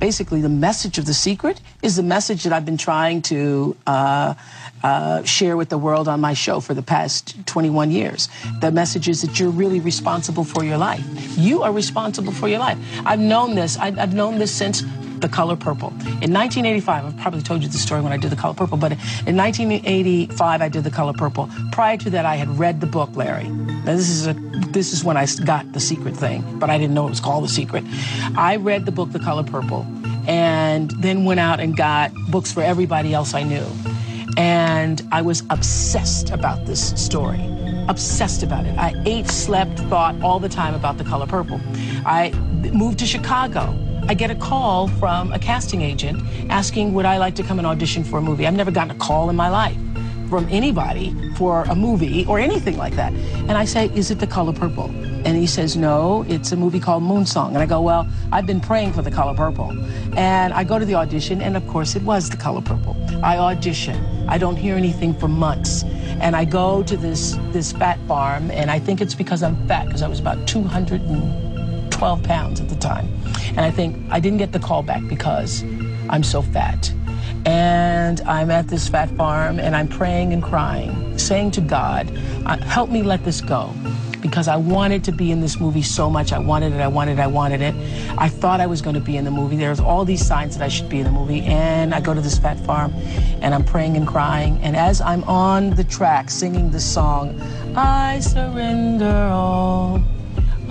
basically the message of The Secret is the message that I've been trying to uh, uh, share with the world on my show for the past 21 years. The message is that you're really responsible for your life. You are responsible for your life. I've known this. I, I've known this since the color purple. In 1985, I've probably told you the story when I did the color purple, but in 1985 I did the color purple. Prior to that, I had read the book, Larry. Now this is a this is when I got the secret thing, but I didn't know it was called the secret. I read the book, The Color Purple, and then went out and got books for everybody else I knew. And I was obsessed about this story. Obsessed about it. I ate, slept, thought all the time about the color purple. I moved to Chicago I get a call from a casting agent asking, would I like to come and audition for a movie? I've never gotten a call in my life from anybody for a movie or anything like that. And I say, is it The Color Purple? And he says, no, it's a movie called Moonsong. And I go, well, I've been praying for The Color Purple. And I go to the audition, and of course, it was The Color Purple. I audition. I don't hear anything for months. And I go to this, this fat farm, and I think it's because I'm fat, because I was about 212 pounds at the time. And I think I didn't get the call back because I'm so fat. And I'm at this fat farm and I'm praying and crying, saying to God, uh, help me let this go. Because I wanted to be in this movie so much. I wanted it, I wanted it, I wanted it. I thought I was going to be in the movie. There's all these signs that I should be in the movie. And I go to this fat farm and I'm praying and crying. And as I'm on the track singing the song, I surrender all.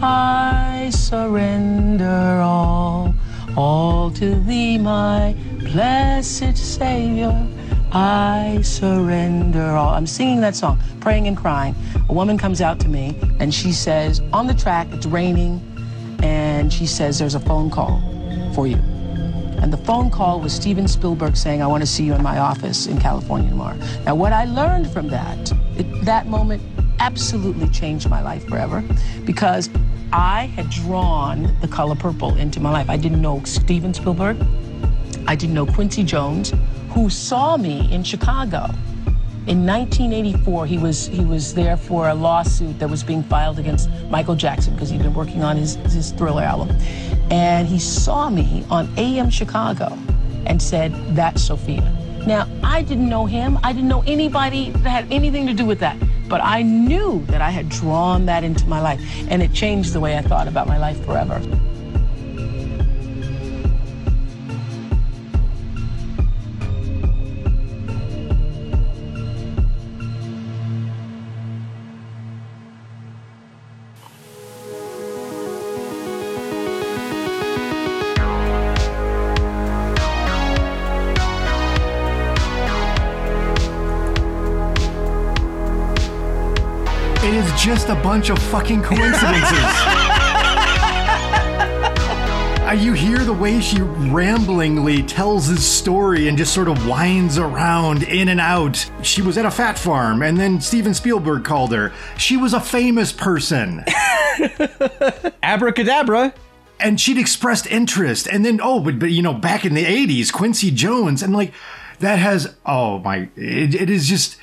I surrender all, all to thee, my blessed Savior. I surrender all. I'm singing that song, praying and crying. A woman comes out to me and she says, On the track, it's raining, and she says, There's a phone call for you. And the phone call was Steven Spielberg saying, I want to see you in my office in California tomorrow. Now, what I learned from that, it, that moment absolutely changed my life forever because I had drawn the color purple into my life. I didn't know Steven Spielberg. I didn't know Quincy Jones, who saw me in Chicago. In 1984, he was he was there for a lawsuit that was being filed against Michael Jackson because he'd been working on his, his Thriller album. And he saw me on AM Chicago and said, That's Sophia. Now, I didn't know him. I didn't know anybody that had anything to do with that. But I knew that I had drawn that into my life, and it changed the way I thought about my life forever. Just a bunch of fucking coincidences. You hear the way she ramblingly tells his story and just sort of winds around in and out. She was at a fat farm, and then Steven Spielberg called her. She was a famous person. Abracadabra. And she'd expressed interest. And then, oh, but, but you know, back in the 80s, Quincy Jones, and like, that has, oh my, it, it is just.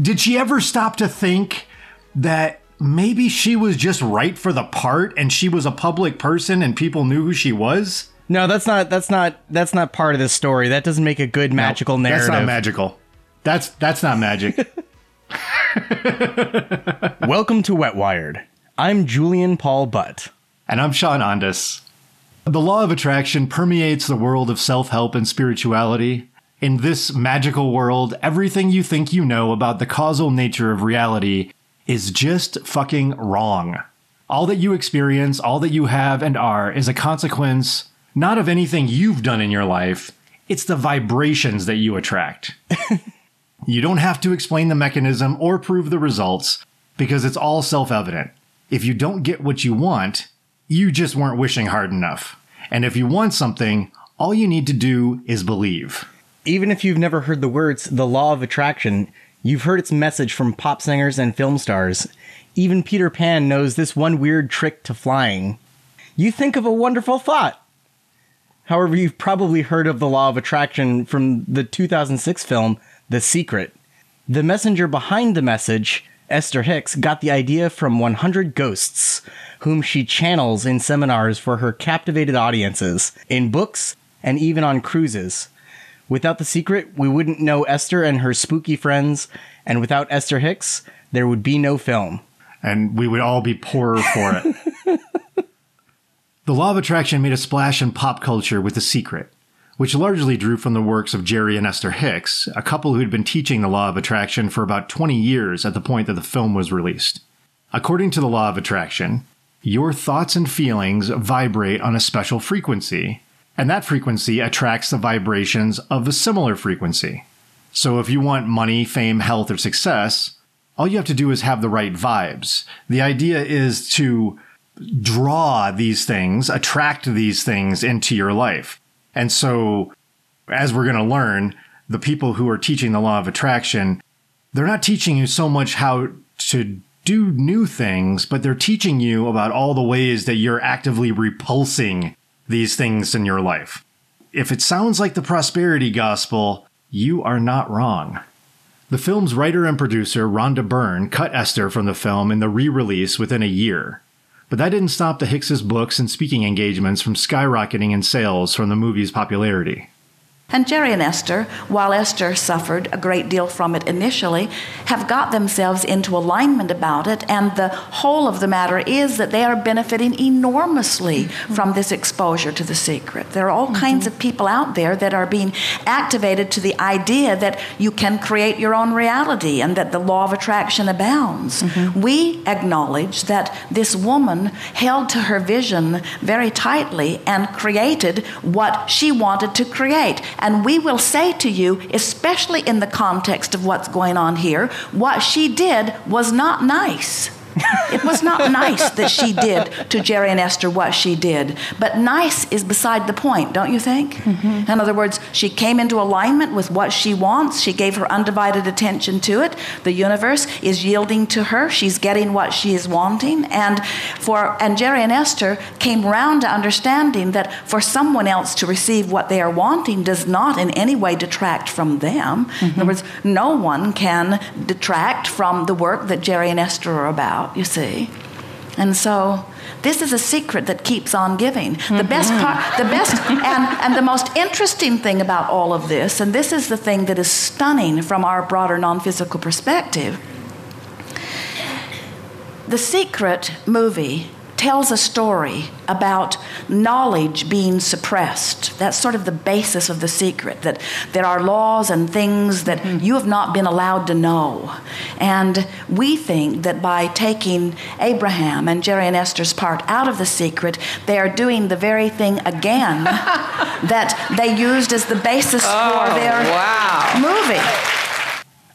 Did she ever stop to think that maybe she was just right for the part and she was a public person and people knew who she was? No, that's not that's not that's not part of the story. That doesn't make a good magical no, narrative. That's not magical. That's that's not magic. Welcome to Wet Wired. I'm Julian Paul Butt. And I'm Sean Ondas. The law of attraction permeates the world of self help and spirituality. In this magical world, everything you think you know about the causal nature of reality is just fucking wrong. All that you experience, all that you have and are, is a consequence not of anything you've done in your life, it's the vibrations that you attract. you don't have to explain the mechanism or prove the results because it's all self evident. If you don't get what you want, you just weren't wishing hard enough. And if you want something, all you need to do is believe even if you've never heard the words the law of attraction, you've heard its message from pop singers and film stars. Even Peter Pan knows this one weird trick to flying. You think of a wonderful thought. However, you've probably heard of the law of attraction from the 2006 film The Secret. The messenger behind the message, Esther Hicks, got the idea from 100 Ghosts, whom she channels in seminars for her captivated audiences, in books, and even on cruises. Without the secret, we wouldn't know Esther and her spooky friends, and without Esther Hicks, there would be no film. And we would all be poorer for it. the Law of Attraction made a splash in pop culture with The Secret, which largely drew from the works of Jerry and Esther Hicks, a couple who had been teaching the Law of Attraction for about 20 years at the point that the film was released. According to the Law of Attraction, your thoughts and feelings vibrate on a special frequency, and that frequency attracts the vibrations of a similar frequency. So if you want money, fame, health, or success, all you have to do is have the right vibes. The idea is to draw these things, attract these things into your life. And so, as we're going to learn, the people who are teaching the law of attraction, they're not teaching you so much how to do new things, but they're teaching you about all the ways that you're actively repulsing these things in your life. If it sounds like the prosperity gospel, you are not wrong. The film's writer and producer, Rhonda Byrne, cut Esther from the film in the re release within a year. But that didn't stop the Hicks's books and speaking engagements from skyrocketing in sales from the movie's popularity. And Jerry and Esther, while Esther suffered a great deal from it initially, have got themselves into alignment about it. And the whole of the matter is that they are benefiting enormously from this exposure to the secret. There are all mm-hmm. kinds of people out there that are being activated to the idea that you can create your own reality and that the law of attraction abounds. Mm-hmm. We acknowledge that this woman held to her vision very tightly and created what she wanted to create. And we will say to you, especially in the context of what's going on here, what she did was not nice it was not nice that she did to Jerry and Esther what she did. But nice is beside the point, don't you think? Mm-hmm. In other words, she came into alignment with what she wants. She gave her undivided attention to it. The universe is yielding to her. She's getting what she is wanting. And for and Jerry and Esther came round to understanding that for someone else to receive what they are wanting does not in any way detract from them. Mm-hmm. In other mm-hmm. words, no one can detract from the work that Jerry and Esther are about out, you see. And so this is a secret that keeps on giving. Mm-hmm. The best part, the best, and, and the most interesting thing about all of this, and this is the thing that is stunning from our broader non physical perspective. The Secret movie tells a story about knowledge being suppressed. That's sort of the basis of the secret that there are laws and things that mm-hmm. you have not been allowed to know. And we think that by taking Abraham and Jerry and Esther's part out of the secret, they are doing the very thing again that they used as the basis oh, for their wow. movie.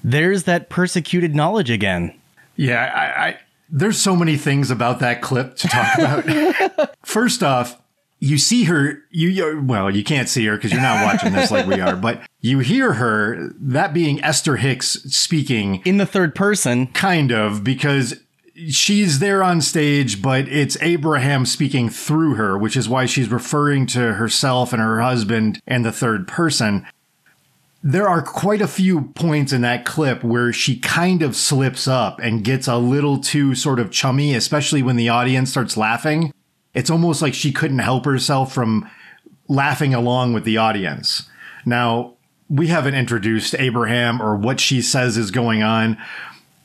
There's that persecuted knowledge again. Yeah, I, I there's so many things about that clip to talk about. First off, you see her, you, well, you can't see her because you're not watching this like we are, but you hear her, that being Esther Hicks speaking in the third person. Kind of, because she's there on stage, but it's Abraham speaking through her, which is why she's referring to herself and her husband and the third person there are quite a few points in that clip where she kind of slips up and gets a little too sort of chummy, especially when the audience starts laughing. It's almost like she couldn't help herself from laughing along with the audience. Now, we haven't introduced Abraham or what she says is going on.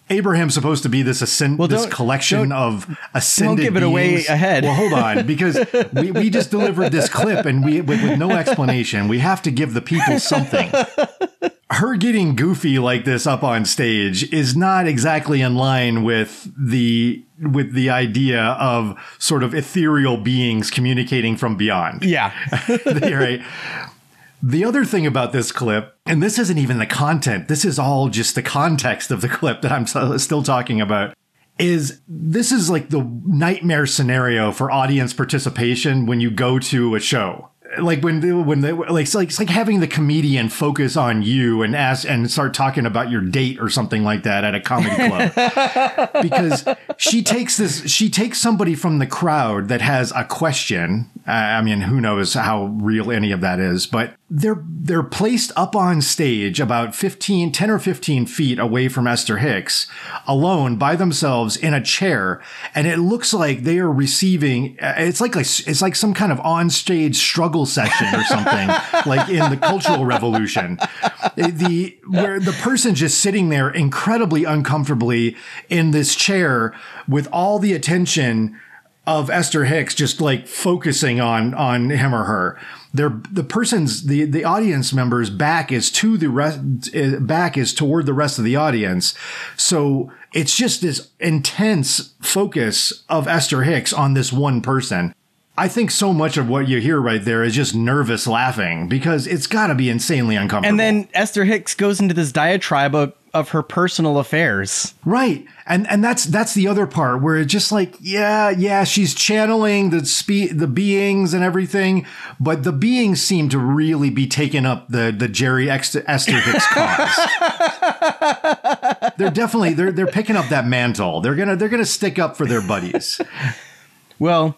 Abraham's supposed to be this ascend well, this collection of ascended. Don't give it beings. away ahead. Well, hold on, because we, we just delivered this clip and we with, with no explanation. We have to give the people something. Her getting goofy like this up on stage is not exactly in line with the with the idea of sort of ethereal beings communicating from beyond. Yeah, right. The other thing about this clip, and this isn't even the content, this is all just the context of the clip that I'm still talking about, is this is like the nightmare scenario for audience participation when you go to a show. Like when when they like it's like it's like having the comedian focus on you and ask and start talking about your date or something like that at a comedy club. Because she takes this she takes somebody from the crowd that has a question. I mean who knows how real any of that is but they're they're placed up on stage about 15 10 or 15 feet away from Esther Hicks alone by themselves in a chair and it looks like they are receiving uh, it's like a, it's like some kind of on-stage struggle session or something like in the cultural revolution. The where the person just sitting there incredibly uncomfortably in this chair with all the attention of Esther Hicks just like focusing on on him or her. They're, the person's the the audience member's back is to the rest eh, back is toward the rest of the audience. So it's just this intense focus of Esther Hicks on this one person. I think so much of what you hear right there is just nervous laughing because it's got to be insanely uncomfortable. And then Esther Hicks goes into this diatribe of, of her personal affairs. Right. And and that's that's the other part where it's just like, yeah, yeah, she's channeling the spe- the beings and everything, but the beings seem to really be taking up the the Jerry Esther Hicks cause. they're definitely they're they're picking up that mantle. They're gonna they're gonna stick up for their buddies. Well,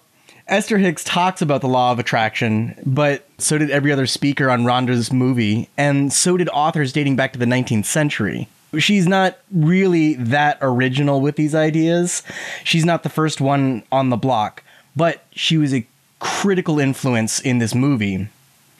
Esther Hicks talks about the law of attraction, but so did every other speaker on Rhonda's movie, and so did authors dating back to the 19th century. She's not really that original with these ideas. She's not the first one on the block, but she was a critical influence in this movie.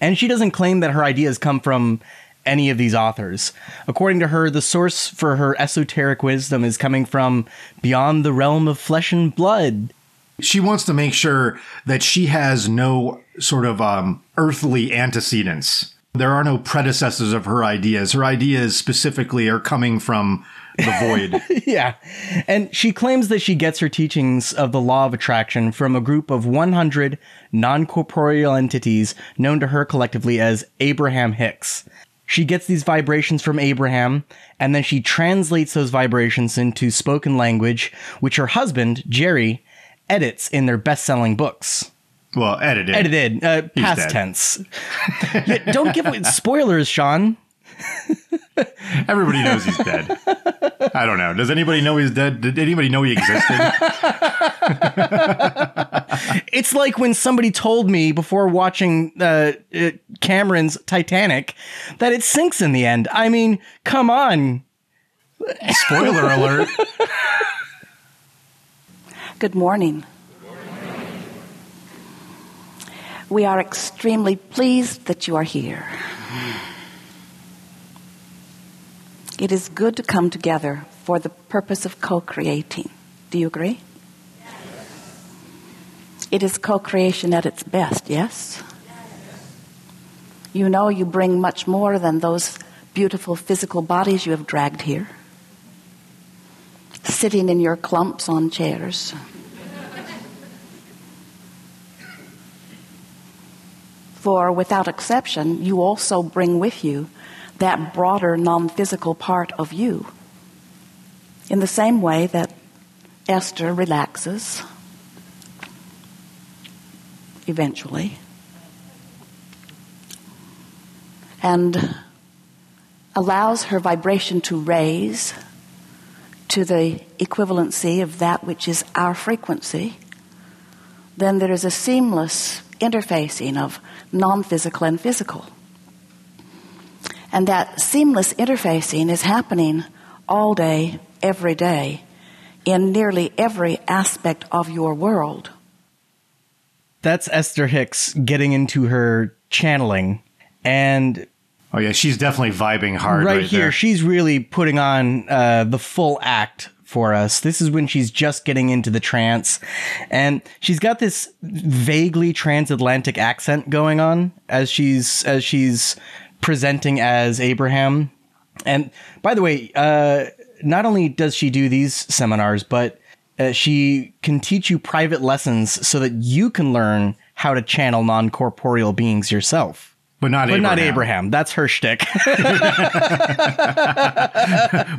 And she doesn't claim that her ideas come from any of these authors. According to her, the source for her esoteric wisdom is coming from beyond the realm of flesh and blood. She wants to make sure that she has no sort of um, earthly antecedents there are no predecessors of her ideas. Her ideas specifically are coming from the void. yeah. And she claims that she gets her teachings of the law of attraction from a group of 100 non corporeal entities known to her collectively as Abraham Hicks. She gets these vibrations from Abraham, and then she translates those vibrations into spoken language, which her husband, Jerry, edits in their best selling books. Well, edited. Edited. Uh, past dead. tense. don't give away spoilers, Sean. Everybody knows he's dead. I don't know. Does anybody know he's dead? Did anybody know he existed? it's like when somebody told me before watching uh, uh, Cameron's Titanic that it sinks in the end. I mean, come on. Spoiler alert. Good morning. We are extremely pleased that you are here. It is good to come together for the purpose of co creating. Do you agree? It is co creation at its best, yes? You know you bring much more than those beautiful physical bodies you have dragged here, sitting in your clumps on chairs. For without exception, you also bring with you that broader non physical part of you. In the same way that Esther relaxes eventually and allows her vibration to raise to the equivalency of that which is our frequency, then there is a seamless interfacing of non physical and physical. And that seamless interfacing is happening all day, every day, in nearly every aspect of your world. That's Esther Hicks getting into her channeling. And Oh yeah, she's definitely vibing hard right, right here. There. She's really putting on uh, the full act for us. This is when she's just getting into the trance. And she's got this vaguely transatlantic accent going on as she's as she's presenting as Abraham. And by the way, uh, not only does she do these seminars, but uh, she can teach you private lessons so that you can learn how to channel non corporeal beings yourself. But not but Abraham. not Abraham. That's her shtick.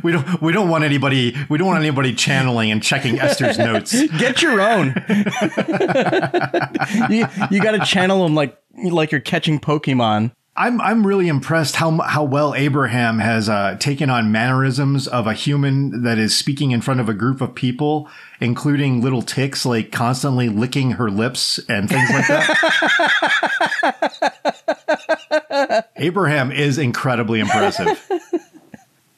we don't we don't want anybody we don't want anybody channeling and checking Esther's notes. Get your own. you you got to channel them like like you're catching Pokemon. I'm I'm really impressed how how well Abraham has uh, taken on mannerisms of a human that is speaking in front of a group of people, including little tics like constantly licking her lips and things like that. Abraham is incredibly impressive.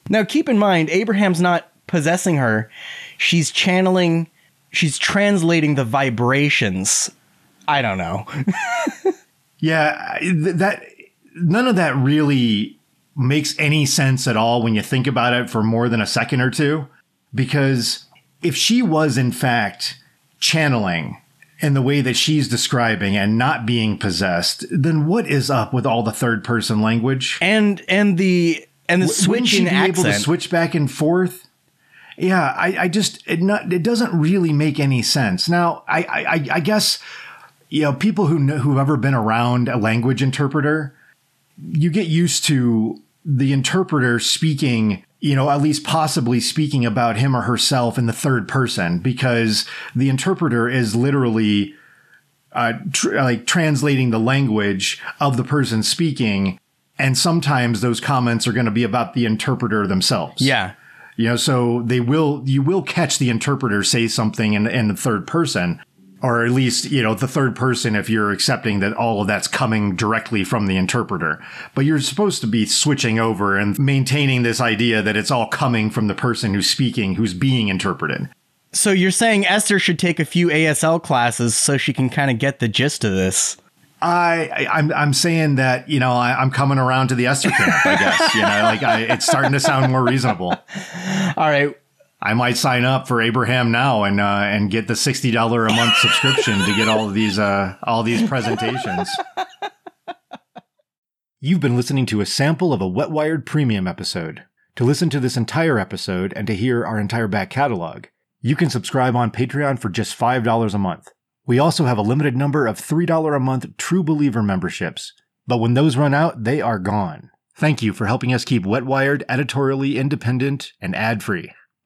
Now, keep in mind, Abraham's not possessing her. She's channeling, she's translating the vibrations. I don't know. yeah, that none of that really makes any sense at all when you think about it for more than a second or two. Because if she was, in fact, channeling in the way that she's describing and not being possessed, then what is up with all the third person language? And and the and the W- wouldn't switch she able to switch back and forth? Yeah, I, I just it not it doesn't really make any sense. Now, I I, I guess you know people who know, who've ever been around a language interpreter, you get used to the interpreter speaking you know, at least possibly speaking about him or herself in the third person because the interpreter is literally uh, tr- like translating the language of the person speaking. And sometimes those comments are going to be about the interpreter themselves. yeah. You know, so they will, you will catch the interpreter say something in, in the third person, or at least, you know, the third person if you're accepting that all of that's coming directly from the interpreter. But you're supposed to be switching over and maintaining this idea that it's all coming from the person who's speaking, who's being interpreted. So you're saying Esther should take a few ASL classes so she can kind of get the gist of this. I, I I'm I'm saying that you know I, I'm coming around to the Esther camp. I guess you know like I, it's starting to sound more reasonable. All right. I might sign up for Abraham now and uh, and get the sixty dollar a month subscription to get all of these uh, all these presentations. You've been listening to a sample of a Wet Wired Premium episode. To listen to this entire episode and to hear our entire back catalog, you can subscribe on Patreon for just five dollars a month. We also have a limited number of $3 a month True Believer memberships, but when those run out, they are gone. Thank you for helping us keep Wet Wired editorially independent and ad free.